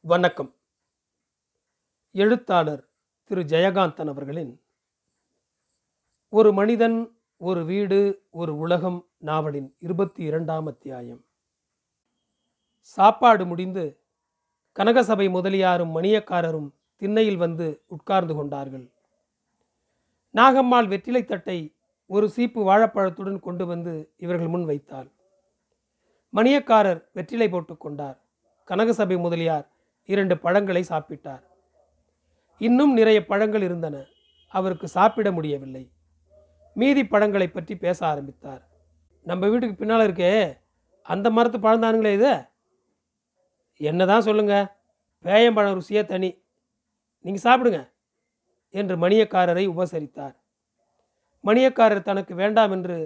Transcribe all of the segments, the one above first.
வணக்கம். எழுத்தாளர் திரு ஜெயகாந்தன் அவர்களின் ஒரு மனிதன் ஒரு வீடு ஒரு உலகம் நாவலின் இருபத்தி இரண்டாம் அத்தியாயம். சாப்பாடு முடிந்து கனகசபை முதலியாரும் மணியக்காரரும் திண்ணையில் வந்து உட்கார்ந்து கொண்டார்கள். நாகம்மாள் வெற்றிலை தட்டை ஒரு சீப்பு வாழைப்பழத்துடன் கொண்டு வந்து இவர்கள் முன் வைத்தாள். மணியக்காரர் வெற்றிலை போட்டுக்கொண்டார் கனகசபை முதலியார் இரண்டு பழங்களை சாப்பிட்டார். இன்னும் நிறைய பழங்கள் இருந்தன. அவருக்கு சாப்பிட முடியவில்லை. மீதி பழங்களை பற்றி பேச ஆரம்பித்தார். நம்ம வீட்டுக்கு பின்னால் இருக்கே அந்த மரத்து பழந்தானுங்களே இது? என்னதான் சொல்லுங்க பேயம்பழம் ருசியே தனி. நீங்கள் சாப்பிடுங்க என்று மணியக்காரரை உபசரித்தார். மணியக்காரர் தனக்கு வேண்டாம் என்று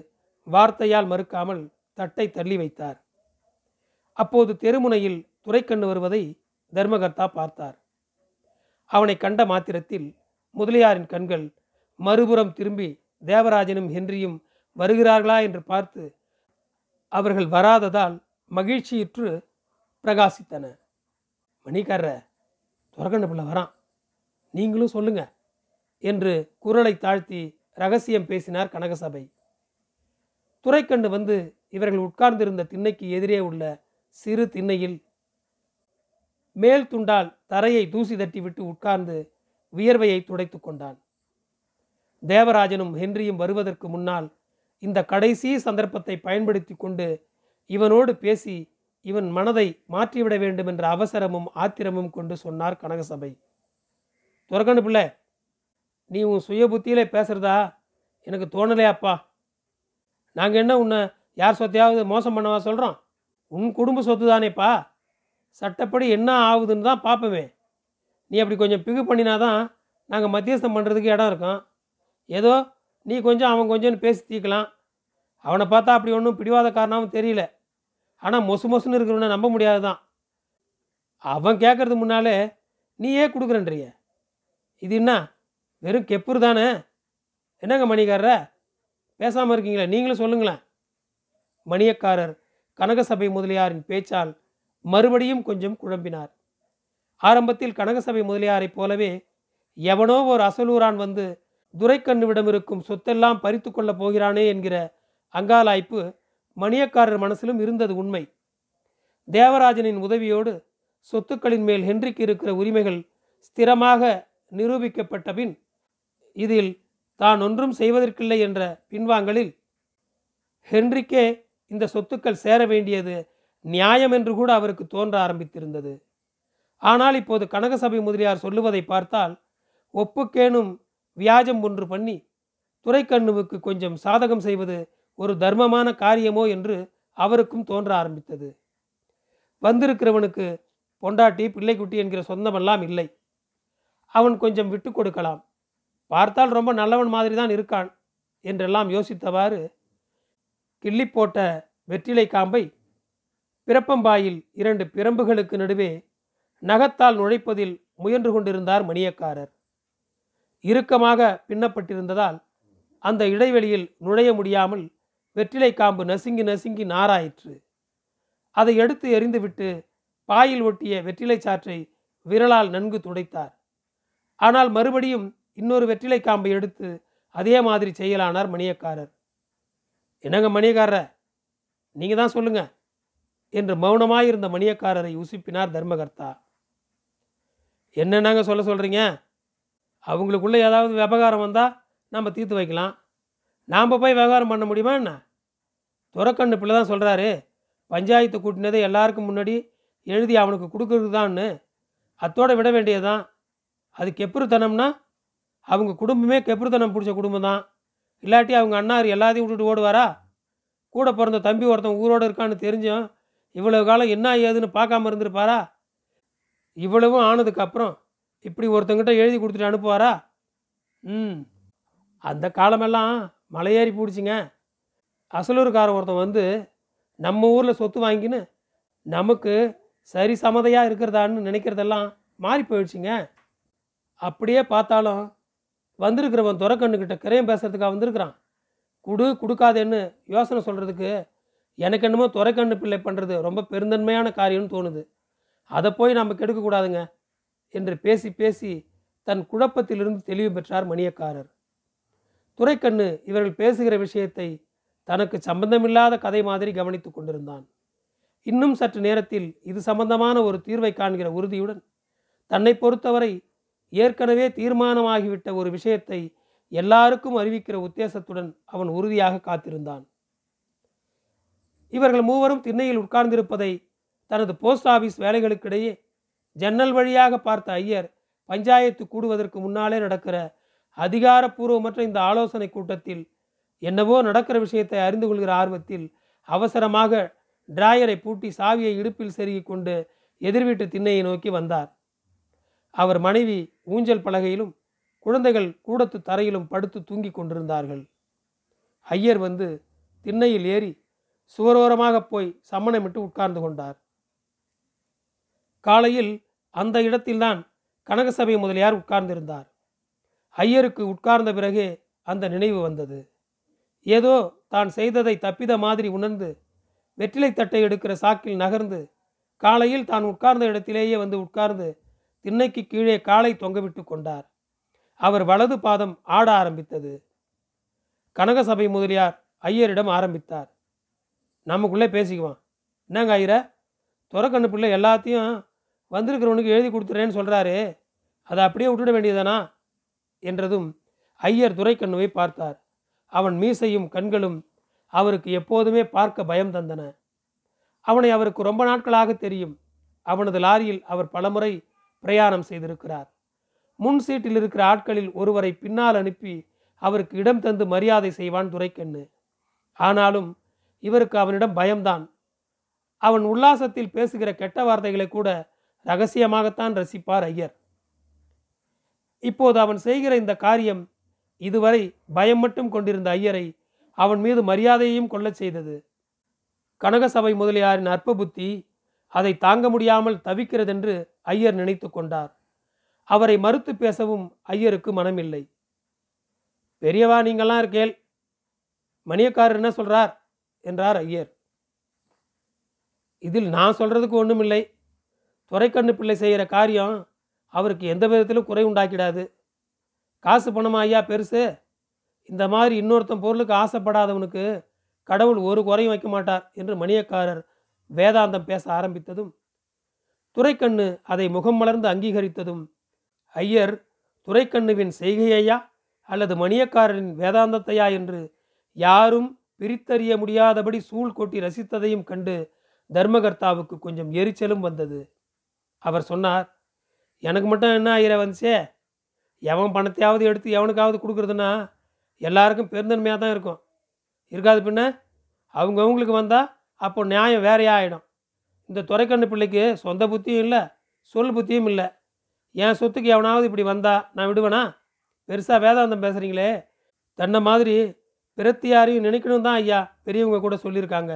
வார்த்தையால் மறுக்காமல் தட்டை தள்ளி வைத்தார். அப்போது தெருமுனையில் துரைக்கண்ணு வருவதை தர்மகர்த்தா பார்த்தார். அவனை கண்ட மாத்திரத்தில் முதலியாரின் கண்கள் மறுபுறம் திரும்பி தேவராஜனும் ஹென்ரியும் வருகிறார்களா என்று பார்த்து அவர்கள் வராததால் மகிழ்ச்சியுற்று பிரகாசித்தன. மணிக்காரர துரகண்ட பிள்ளை வரான். நீங்களும் சொல்லுங்க என்று குரலை தாழ்த்தி ரகசியம் பேசினார் கனகசபை. துரைக்கண்டு வந்து இவர்கள் உட்கார்ந்திருந்த திண்ணைக்கு எதிரே உள்ள சிறு திண்ணையில் மேல் துண்டால் தரையை தூசி தட்டிவிட்டு உட்கார்ந்து வியர்வையை துடைத்து கொண்டான். தேவராஜனும் ஹென்ரியும் வருவதற்கு முன்னால் இந்த கடைசி சந்தர்ப்பத்தை பயன்படுத்தி கொண்டு இவனோடு பேசி இவன் மனதை மாற்றிவிட வேண்டும் என்ற அவசரமும் ஆத்திரமும் கொண்டு சொன்னார் கனகசபை. துரகனு பிள்ளை நீ உன் சுய புத்தியிலே பேசுறதா? எனக்கு தோணலையாப்பா நாங்கள் என்ன உன்னை யார் சொத்தையாவது மோசம் பண்ணவா சொல்கிறோம் உன் குடும்ப சொத்து தானேப்பா சட்டப்படி என்ன ஆகுதுன்னு தான் பார்ப்போமே நீ அப்படி கொஞ்சம் பிகு பண்ணினாதான் நாங்கள் மத்தியஸ்தம் பண்ணுறதுக்கு இடம் இருக்கும். ஏதோ நீ கொஞ்சம் அவன் கொஞ்சம்னு பேசி தீக்கலாம். அவனை பார்த்தா அப்படி ஒன்றும் பிடிவாத காரணமும் தெரியல. ஆனால் மொசு மொசுன்னு இருக்கிறவனை நம்ப முடியாது தான் அவன் கேட்குறது முன்னாலே நீயே கொடுக்குறன்றிய இது என்ன? வெறும் கெப்புரு தானே? என்னங்க மணிக்காரர பேசாமல் இருக்கீங்களே நீங்களும் சொல்லுங்களேன். மணியக்காரர் கனகசபை முதலியாரின் பேச்சால் மறுபடியும் கொஞ்சம் குழம்பினார். ஆரம்பத்தில் கனகசபை முதலியாரைப் போலவே எவனோ ஒரு அசலூரான் வந்து துரைக்கண்ணுவிடம் இருக்கும் சொத்தெல்லாம் பறித்து கொள்ளப் போகிறானே என்கிற அங்காலாய்ப்பு மணியக்காரர் மனசிலும் இருந்தது உண்மை. தேவராஜனின் உதவியோடு சொத்துக்களின் மேல் ஹென்றிக்கு இருக்கிற உரிமைகள் ஸ்திரமாக நிரூபிக்கப்பட்ட பின் இதில் தான் ஒன்றும் செய்வதற்கில்லை என்ற பின்வாங்கலில் ஹென்றிக்கே இந்த சொத்துக்கள் சேர வேண்டியது நியாயம் என்று கூட அவருக்கு தோன்ற ஆரம்பித்திருந்தது. ஆனால் இப்போது கனகசபை முதலியார் சொல்லுவதை பார்த்தால் ஒப்புக்கேனும் வியாஜம் ஒன்று பண்ணி துரைக்கண்ணுவுக்கு கொஞ்சம் சாதகம் செய்வது ஒரு தர்மமான காரியமோ என்று அவருக்கும் தோன்ற ஆரம்பித்தது. வந்திருக்கிறவனுக்கு பொண்டாட்டி பிள்ளைக்குட்டி என்கிற சொந்தமெல்லாம் இல்லை. அவன் கொஞ்சம் விட்டு கொடுக்கலாம். பார்த்தால் ரொம்ப நல்லவன் மாதிரி தான் இருக்கான் என்றெல்லாம் யோசித்தவாறு கிள்ளி போட்ட வெற்றிலை காம்பை பிறப்பம்பாயில் இரண்டு பிரம்புகளுக்கு நடுவே நகத்தால் நுழைப்பதில் முயன்று கொண்டிருந்தார் மணியக்காரர். இறுக்கமாக பின்னப்பட்டிருந்ததால் அந்த இடைவெளியில் நுழைய முடியாமல் வெற்றிலை காம்பு நசுங்கி நசுங்கி நாராயிற்று. அதை எடுத்து எறிந்துவிட்டு பாயில் ஒட்டிய வெற்றிலை சாற்றை விரலால் நன்கு துடைத்தார். ஆனால் மறுபடியும் இன்னொரு வெற்றிலை காம்பை எடுத்து அதே மாதிரி செய்யலானார் மணியக்காரர். என்னங்க மணியக்காரர் நீங்கள் தான் சொல்லுங்கள் என்று மௌனமாயிருந்த மணியக்காரரை உசுப்பினார் தர்மகர்த்தா. என்னென்னாங்க சொல்ல சொல்கிறீங்க அவங்களுக்குள்ளே ஏதாவது விவகாரம் வந்தால் நம்ம தீர்த்து வைக்கலாம். நாம் போய் விவகாரம் பண்ண முடியுமா என்ன? துறக்கண்ணு பிள்ளை தான் சொல்கிறாரு பஞ்சாயத்து கூட்டினதை எல்லாருக்கும் முன்னாடி எழுதி அவனுக்கு கொடுக்கறது தான்னு அத்தோடு விட வேண்டியதுதான். அது கெப்புருத்தனம்னா அவங்க குடும்பமே கெப்புருத்தனம் பிடிச்ச குடும்பம் தான். இல்லாட்டி அவங்க அண்ணார் எல்லாத்தையும் விட்டுட்டு ஓடுவாரா? கூட பிறந்த தம்பி ஒருத்தன் ஊரோடு இருக்கான்னு தெரிஞ்சும் இவ்வளவு காலம் என்ன ஏதுன்னு பார்க்காம இருந்திருப்பாரா? இவ்வளவும் ஆனதுக்கப்புறம் இப்படி ஒருத்தங்கிட்ட எழுதி கொடுத்துட்டு அனுப்புவாரா? ம். அந்த காலமெல்லாம் மலையேறி பிடிச்சிங்க அசலூர்காரன் ஒருத்தன் வந்து நம்ம ஊரில் சொத்து வாங்கின்னு நமக்கு சரி சமதையாக இருக்கிறதான்னு நினைக்கிறதெல்லாம் மாறி போயிடுச்சுங்க. அப்படியே பார்த்தாலும் வந்திருக்கிறவன் துறக்கண்ணுக்கிட்ட கிரையம் பேசுகிறதுக்காக வந்திருக்கிறான். குடு கொடுக்காதேன்னு யோசனை சொல்கிறதுக்கு எனக்கு என்னமோ துறைக்கண்ணு பிள்ளை பண்ணுறது ரொம்ப பெருந்தன்மையான காரியம்னு தோணுது. அதை போய் நம்ம கெடுக்கக்கூடாதுங்க என்று பேசி பேசி தன் குழப்பத்திலிருந்து தெளிவு பெற்றார் மணியக்காரர். துரைக்கண்ணு இவர்கள் பேசுகிற விஷயத்தை தனக்கு சம்பந்தமில்லாத கதை மாதிரி கவனித்து கொண்டிருந்தான். இன்னும் சற்று நேரத்தில் இது சம்பந்தமான ஒரு தீர்வை காண்கிற உறுதியுடன் தன்னை பொறுத்தவரை ஏற்கனவே தீர்மானமாகிவிட்ட ஒரு விஷயத்தை எல்லாருக்கும் அறிவிக்கிற உத்தேசத்துடன் அவன் உறுதியாக காத்திருந்தான். இவர்கள் மூவரும் திண்ணையில் உட்கார்ந்திருப்பதை தனது போஸ்ட் ஆபீஸ் வேலைகளுக்கிடையே ஜன்னல் வழியாக பார்த்த ஐயர் பஞ்சாயத்து கூடுவதற்கு முன்னாலே நடக்கிற அதிகாரப்பூர்வமற்ற இந்த ஆலோசனை கூட்டத்தில் என்னவோ நடக்கிற விஷயத்தை அறிந்து கொள்கிற ஆர்வத்தில் அவசரமாக டிராயரை பூட்டி சாவியை இடுப்பில் செருகி கொண்டு எதிர்வீட்டு திண்ணையை நோக்கி வந்தார். அவர் மனைவி ஊஞ்சல் பலகையிலும் குழந்தைகள் கூடத்து தரையிலும் படுத்து தூங்கிக் கொண்டிருந்தார்கள். ஐயர் வந்து திண்ணையில் ஏறி சுவரோரமாக போய் சம்மணமிட்டு உட்கார்ந்து கொண்டார். காலையில் அந்த இடத்தில்தான் கனகசபை முதலியார் உட்கார்ந்திருந்தார். ஐயருக்கு உட்கார்ந்த பிறகே அந்த நினைவு வந்தது. ஏதோ தான் செய்ததை தப்பித மாதிரி உணர்ந்து வெற்றிலை தட்டை எடுக்கிற சாக்கில் நகர்ந்து காலையில் தான் உட்கார்ந்த இடத்திலேயே வந்து உட்கார்ந்து திண்ணைக்கு கீழே காலை தொங்கவிட்டு கொண்டார். அவர் வலது பாதம் ஆட ஆரம்பித்தது. கனகசபை முதலியார் ஐயரிடம் ஆரம்பித்தார். நமக்குள்ளே பேசிக்குவான். என்னங்க ஐயர துறக்கண்ணு பிள்ளை எல்லாத்தையும் வந்திருக்கிறவனுக்கு எழுதி கொடுத்துறேன்னு சொல்கிறாரு அதை அப்படியே விட்டுட வேண்டியதானா என்றதும் ஐயர் துரைக்கண்ணுவை பார்த்தார். அவன் மீசையும் கண்களும் அவருக்கு எப்போதுமே பார்க்க பயம் தந்தன. அவனை அவருக்கு ரொம்ப நாட்களாக தெரியும். அவனது லாரியில் அவர் பலமுறை பிரயாணம் செய்திருக்கிறார். முன் சீட்டில் இருக்கிற ஆட்களில் ஒருவரை பின்னால் அனுப்பி அவருக்கு இடம் தந்து மரியாதை செய்வான் துரைக்கண்ணு ஆனாலும் இவருக்கு அவனிடம் பயம்தான். அவன் உல்லாசத்தில் பேசுகிற கெட்ட வார்த்தைகளை கூட ரகசியமாகத்தான் ரசிப்பார் ஐயர். இப்போது அவன் செய்கிற இந்த காரியம் இதுவரை பயம் மட்டும் கொண்டிருந்த ஐயரை அவன் மீது மரியாதையையும் கொள்ளச் செய்தது. கனகசபை முதலியாரின் அற்ப புத்தி அதை தாங்க முடியாமல் தவிக்கிறதென்று ஐயர் நினைத்து கொண்டார். அவரை மறுத்து பேசவும் ஐயருக்கு மனமில்லை. பெரியவா நீங்கள்லாம் இருக்கேல் மணியக்காரர் என்ன சொல்றார்? என்றார் ஐயர். இதில் நான் சொல்றதுக்கு ஒன்றுமில்லை துறைக்கண்ணு பிள்ளை செய்கிற காரியம் அவருக்கு எந்த விதத்திலும் குறை உண்டாக்கிடாது. காசு பணமா ஐயா பெருசு? இந்த மாதிரி இன்னொருத்தன் பொருளுக்கு ஆசைப்படாதவனுக்கு கடவுள் ஒரு குறையும் வைக்க மாட்டார் என்று மணியக்காரர் வேதாந்தம் பேச ஆரம்பித்ததும் துரைக்கண்ணு அதை முகம் மலர்ந்து அங்கீகரித்ததும் ஐயர் துரைக்கண்ணுவின் செய்கையையா அல்லது மணியக்காரரின் வேதாந்தத்தையா என்று யாரும் பிரித்தறிய முடியாதபடி சூழ் கொட்டி ரசித்ததையும் கண்டு தர்மகர்த்தாவுக்கு கொஞ்சம் எரிச்சலும் வந்தது. அவர் சொன்னார் எனக்கு மட்டும் என்ன ஆகிற வந்துச்சே? எவன் பணத்தையாவது எடுத்து எவனுக்காவது கொடுக்குறதுன்னா எல்லாருக்கும் பெருந்தன்மையாக தான் இருக்கும். இருக்காது பின்ன அவங்கவுங்களுக்கு வந்தால் அப்போ நியாயம் வேறையாக ஆகிடும் இந்த துறைக்கண்ணு பிள்ளைக்கு சொந்த புத்தியும் இல்லை சொல் புத்தியும் இல்லை. என் சொத்துக்கு எவனாவது இப்படி வந்தா நான் விடுவேனா? பெருசாக வேதாந்தம் பேசுகிறீங்களே தன்னை மாதிரி பிரத்தியாரையும் நினைக்கணும் தான் ஐயா. பெரியவங்க கூட சொல்லியிருக்காங்க.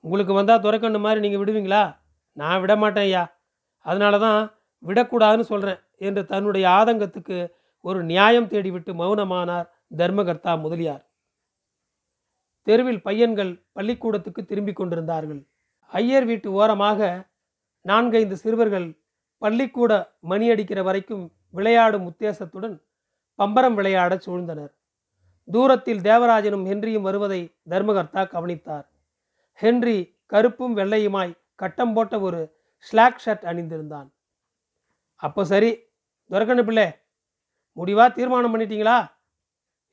உங்களுக்கு வந்தால் துறக்கண்ணு மாதிரி நீங்கள் விடுவீங்களா? நான் விட மாட்டேன் ஐயா. அதனால தான் விடக்கூடாதுன்னு சொல்கிறேன் என்று தன்னுடைய ஆதங்கத்துக்கு ஒரு நியாயம் தேடிவிட்டு மௌனமானார் தர்மகர்த்தா முதலியார். தெருவில் பையன்கள் பள்ளிக்கூடத்துக்கு திரும்பிக் கொண்டிருந்தார்கள். ஐயர் வீட்டு ஓரமாக நான்கைந்து சிறுவர்கள் பள்ளிக்கூட மணி அடிக்கிற வரைக்கும் விளையாடும் உத்தேசத்துடன் பம்பரம் விளையாடச் சூழ்ந்தனர். தூரத்தில் தேவராஜனும் ஹென்ரியும் வருவதை தர்மகர்த்தா கவனித்தார். ஹென்றி கருப்பும் வெள்ளையுமாய் கட்டம் போட்ட ஒரு ஸ்லாக் ஷர்ட் அணிந்திருந்தான். அப்போ சரி துரக்கண்ணு பிள்ளை முடிவா? தீர்மானம் பண்ணிட்டீங்களா?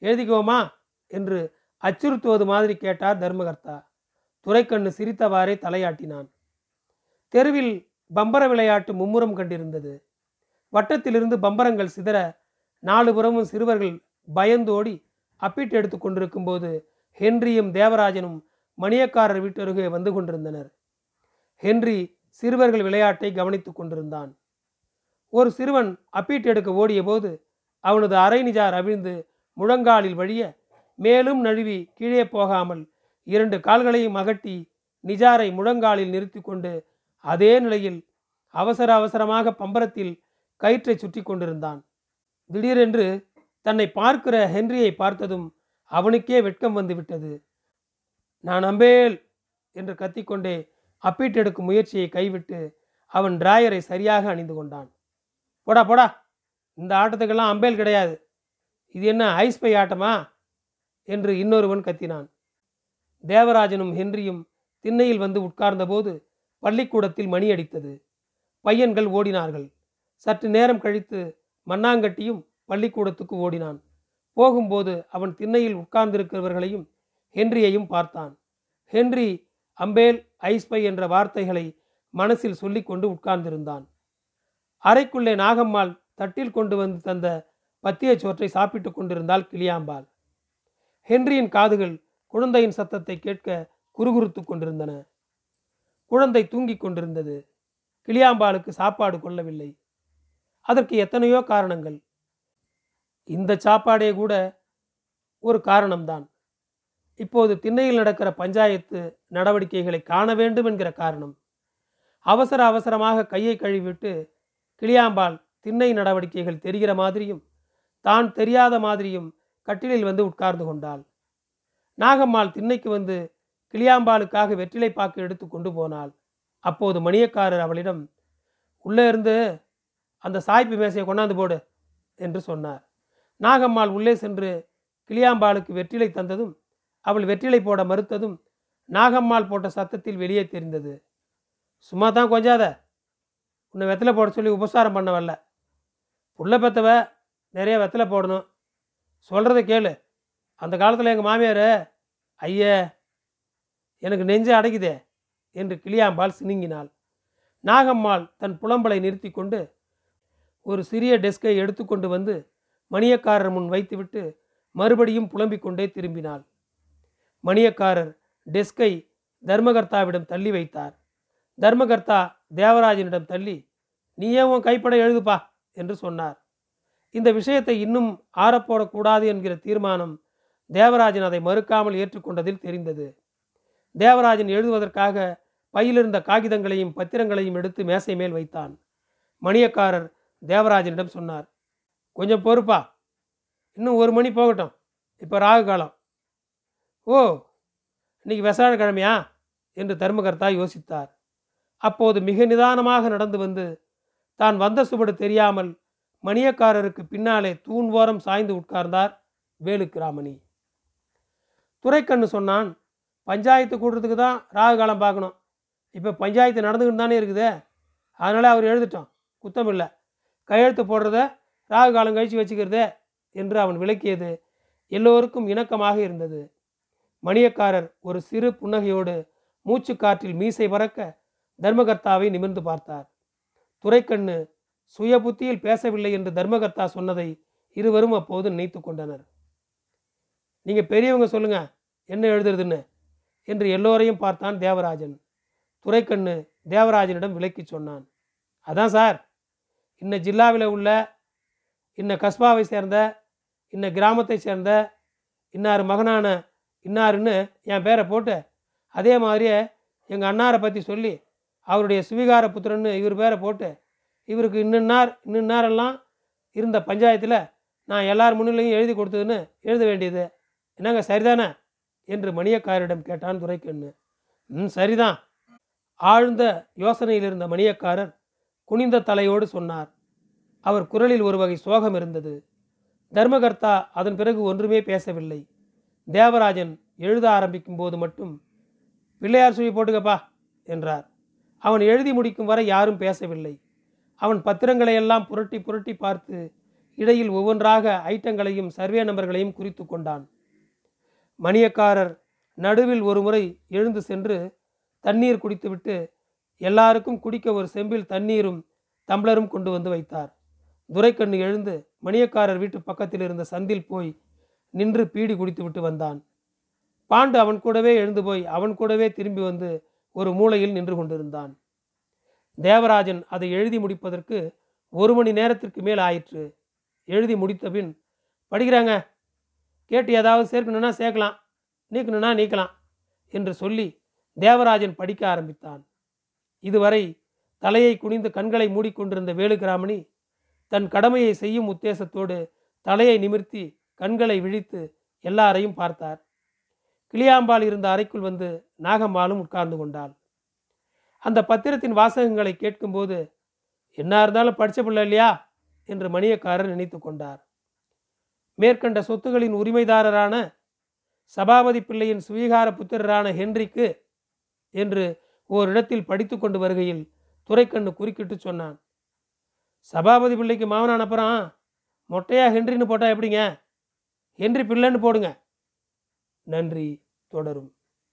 எழுதிக்குவோமா என்று அச்சுறுத்துவது மாதிரி கேட்டார் தர்மகர்த்தா. துரைக்கண்ணு சிரித்தவாறே தலையாட்டினான். தெருவில் பம்பர விளையாட்டு மும்முரம் கண்டிருந்தது. வட்டத்திலிருந்து பம்பரங்கள் சிதற நாலு புறமும் சிறுவர்கள் பயந்தோடி அப்பிட்டு எடுத்து கொண்டிருக்கும்போது ஹென்ரியும் தேவராஜனும் மணியக்காரர் வீட்டருகே வந்து கொண்டிருந்தனர். ஹென்றி சிறுவர்கள் விளையாட்டை கவனித்துக் கொண்டிருந்தான். ஒரு சிறுவன் அப்பீட்டு எடுக்க ஓடிய போது அவனது அரை நிஜார் அவிழ்ந்து முழங்காலில் வழிய மேலும் நழுவி கீழே போகாமல் இரண்டு கால்களையும் அகட்டி நிஜாரை முழங்காலில் நிறுத்தி கொண்டு அதே நிலையில் அவசர அவசரமாக பம்பரத்தில் கயிற்றை சுற்றி கொண்டிருந்தான். திடீரென்று தன்னை பார்க்கிற ஹென்ரியை பார்த்ததும் அவனுக்கே வெட்கம் வந்துவிட்டது. நான் அம்பேல் என்று கத்திக்கொண்டே அப்பீட் எடுக்கும் முயற்சியை கைவிட்டு அவன் டிராயரை சரியாக அணிந்து கொண்டான். போடா போடா இந்த ஆட்டத்துக்கெல்லாம் அம்பேல் கிடையாது. இது என்ன ஐஸ் பை ஆட்டமா? என்று இன்னொருவன் கத்தினான். தேவராஜனும் ஹென்ரியும் திண்ணையில் வந்து உட்கார்ந்தபோது பள்ளிக்கூடத்தில் மணி அடித்தது. பையன்கள் ஓடினார்கள். சற்று நேரம் கழித்து மண்ணாங்கட்டியும் பள்ளிக்கூடத்துக்கு ஓடினான். போகும்போது அவன் திண்ணையில் உட்கார்ந்திருக்கிறவர்களையும் ஹென்ரியையும் பார்த்தான். ஹென்றி அம்பேல் ஐஸ்பை என்ற வார்த்தைகளை மனசில் சொல்லிக்கொண்டு உட்கார்ந்திருந்தான். அறைக்குள்ளே நாகம்மாள் தட்டில் கொண்டு வந்து தந்த பத்திய சோற்றை சாப்பிட்டு கொண்டிருந்தாள் கிளியாம்பாள். ஹென்ரியின் காதுகள் குழந்தையின் சத்தத்தை கேட்க குறுகுறுத்து கொண்டிருந்தன. குழந்தை தூங்கிக் கொண்டிருந்தது. கிளியாம்பாளுக்கு சாப்பாடு கொள்ளவில்லை. அதற்கு எத்தனையோ காரணங்கள். இந்த சாப்பாடே கூட ஒரு காரணம்தான். இப்போது திண்ணையில் நடக்கிற பஞ்சாயத்து நடவடிக்கைகளை காண வேண்டும் என்கிற காரணம். அவசர அவசரமாக கையை கழுவிட்டு கிளியாம்பாள் திண்ணை நடவடிக்கைகள் தெரிகிற மாதிரியும் தான் தெரியாத மாதிரியும் கட்டிலில் வந்து உட்கார்ந்து கொண்டாள். நாகம்மாள் திண்ணைக்கு வந்து கிளியாம்பாளுக்காக வெற்றிலை பாக்கு எடுத்து கொண்டு போனாள். அப்போது மணியக்காரர் அவளிடம் உள்ளே இருந்து அந்த சாய்ப்பு மேசையை கொண்டாந்து போடு என்று சொன்னார். நாகம்மாள் உள்ளே சென்று கிளியாம்பாளுக்கு வெற்றிலை தந்ததும் அவள் வெற்றிலை போட மறுத்ததும் நாகம்மாள் போட்ட சத்தத்தில் வெளியே தெரிந்தது. சும்மா தான் கொஞ்சாத. உன்னை வெத்தலை போட சொல்லி உபசாரம் பண்ண வரல. புள்ள பெத்தவ நிறைய வெத்தலை போடணும். சொல்கிறத கேளு. அந்த காலத்தில் எங்கள் மாமியார் ஐய எனக்கு நெஞ்சு அடைக்குதே என்று கிளியாம்பாள் சினுங்கினாள். நாகம்மாள் தன் புலம்பலை நிறுத்தி கொண்டு ஒரு சிறிய டெஸ்கை எடுத்துக்கொண்டு வந்து மணியக்காரர் முன் வைத்துவிட்டு மறுபடியும் புலம்பிக் கொண்டே திரும்பினாள். மணியக்காரர் டெஸ்கை தர்மகர்த்தாவிடம் தள்ளி வைத்தார். தர்மகர்த்தா தேவராஜனிடம் தள்ளி நீயே உன் கைப்பட எழுதுப்பா என்று சொன்னார். இந்த விஷயத்தை இன்னும் ஆறப்போடக்கூடாது என்கிற தீர்மானம் தேவராஜன் அதை மறுக்காமல் ஏற்றுக்கொண்டதில் தெரிந்தது. தேவராஜன் எழுதுவதற்காக பையிலிருந்த காகிதங்களையும் பத்திரங்களையும் எடுத்து மேசை மேல் வைத்தான். மணியக்காரர் தேவராஜனிடம் சொன்னார் கொஞ்சம் பொறுப்பா. இன்னும் ஒரு மணி போகட்டும். இப்போ ராகு காலம். ஓ இன்னைக்கு விசாரண கிழமையா என்று தர்மகர்த்தா யோசித்தார். அப்போது மிக நிதானமாக நடந்து வந்து தான் வந்த சுவடு தெரியாமல் மணியக்காரருக்கு பின்னாலே தூண் ஓரம் சாய்ந்து உட்கார்ந்தார் வேலுக்கிராமணி துரைக்கண்ணு சொன்னான் பஞ்சாயத்து கூடுறதுக்கு தான் ராகு காலம் பார்க்கணும். இப்போ பஞ்சாயத்து நடந்துக்கிட்டு தானே இருக்குது. அதனால் அவர் எழுதிட்டோம் குத்தம் இல்லை கையெழுத்து போடுறத ராகு காலம் கழித்து வச்சுக்கிறதே என்று அவன் விளக்கியது எல்லோருக்கும் இணக்கமாக இருந்தது. மணியக்காரர் ஒரு சிறு புன்னகையோடு மூச்சு காற்றில் மீசை பறக்க தர்மகர்த்தாவை நிமிர்ந்து பார்த்தார். துரைக்கண்ணு சுய புத்தியில் பேசவில்லை என்று தர்மகர்த்தா சொன்னதை இருவரும் அப்போது நினைத்து கொண்டனர். நீங்கள் பெரியவங்க சொல்லுங்க என்ன எழுதுறதுன்னு என்று எல்லோரையும் பார்த்தான் தேவராஜன். துரைக்கண்ணு தேவராஜனிடம் விளக்கி சொன்னான். அதான் சார் இன்ன ஜில்லாவில் உள்ள இன்ன கஸ்பாவை சேர்ந்த இன்ன கிராமத்தை சேர்ந்த இன்னார் மகனான இன்னாருன்னு என் பேரை போட்டு அதே மாதிரியே எங்கள் அண்ணாரை பற்றி சொல்லி அவருடைய சுவிகார புத்திரன்னு இவர் பேரை போட்டு இவருக்கு இன்னின்னார் இன்னின்னாரெல்லாம் இருந்த பஞ்சாயத்தில் நான் எல்லார் முன்னிலையும் எழுதி கொடுத்ததுன்னு எழுத வேண்டியது. என்னங்க சரிதானே? என்று மணியக்காரரிடம் கேட்டான் துரைக்கண்ணு. ம் சரிதான். ஆழ்ந்த யோசனையில் இருந்த மணியக்காரர் குனிந்த தலையோடு சொன்னார். அவர் குரலில் ஒரு வகை சோகம் இருந்தது. தர்மகர்த்தா அதன் பிறகு ஒன்றுமே பேசவில்லை. தேவராஜன் எழுத ஆரம்பிக்கும் போது மட்டும் பிள்ளையார் சுழி போட்டுக்கப்பா என்றார். அவன் எழுதி முடிக்கும் வரை யாரும் பேசவில்லை. அவன் பத்திரங்களையெல்லாம் புரட்டி புரட்டி பார்த்து இடையில் ஒவ்வொன்றாக ஐட்டங்களையும் சர்வே நம்பர்களையும் குறித்து கொண்டான். மணியக்காரர் நடுவில் ஒரு முறை எழுந்து சென்று தண்ணீர் குடித்துவிட்டு எல்லாருக்கும் குடிக்க ஒரு செம்பில் தண்ணீரும் தம்ளரும் கொண்டு வந்து வைத்தார். துரைக்கண்ணு எழுந்து மணியக்காரர் வீட்டு பக்கத்தில் இருந்த சந்தில் போய் நின்று பீடி குடித்துவிட்டு வந்தான். பாண்டு அவன் கூடவே எழுந்து போய் அவன் கூடவே திரும்பி வந்து ஒரு மூலையில் நின்று கொண்டிருந்தான். தேவராஜன் அதை எழுதி முடிப்பதற்கு ஒரு மணி நேரத்திற்கு மேல் ஆயிற்று. எழுதி முடித்தபின் படிக்கிறாங்க. கேட்டு ஏதாவது சேர்க்கணுன்னா சேர்க்கலாம். நீக்கணும்னா நீக்கலாம் என்று சொல்லி தேவராஜன் படிக்க ஆரம்பித்தான். இதுவரை தலையை குனிந்து கண்களை மூடிக்கொண்டிருந்த வேலுகிராமணி தன் கடமையை செய்யும் உத்தேசத்தோடு தலையை நிமிர்த்தி கண்களை விழித்து எல்லாரையும் பார்த்தார். கிளியாம்பால் இருந்த அறைக்குள் வந்து நாகம்மாளும் உட்கார்ந்து கொண்டாள். அந்த பத்திரத்தின் வாசகங்களை கேட்கும்போது என்ன இருந்தாலும் படித்த பிள்ளை இல்லையா? என்று மணியக்காரர் நினைத்து கொண்டார். மேற்கண்ட சொத்துகளின் உரிமைதாரரான சபாபதி பிள்ளையின் சுவீகார புத்திரரான ஹென்றிக்கு என்று ஓரிடத்தில் படித்து கொண்டு வருகையில் துரைக்கண்ணு குறுக்கிட்டு சொன்னான். சபாபதி பிள்ளைக்கு மாவனான அப்புறம் மொட்டையா ஹென்றின்னு போட்டால் எப்படிங்க? ஹென்றி பிள்ளைன்னு போடுங்க. நன்றி தொடரும்.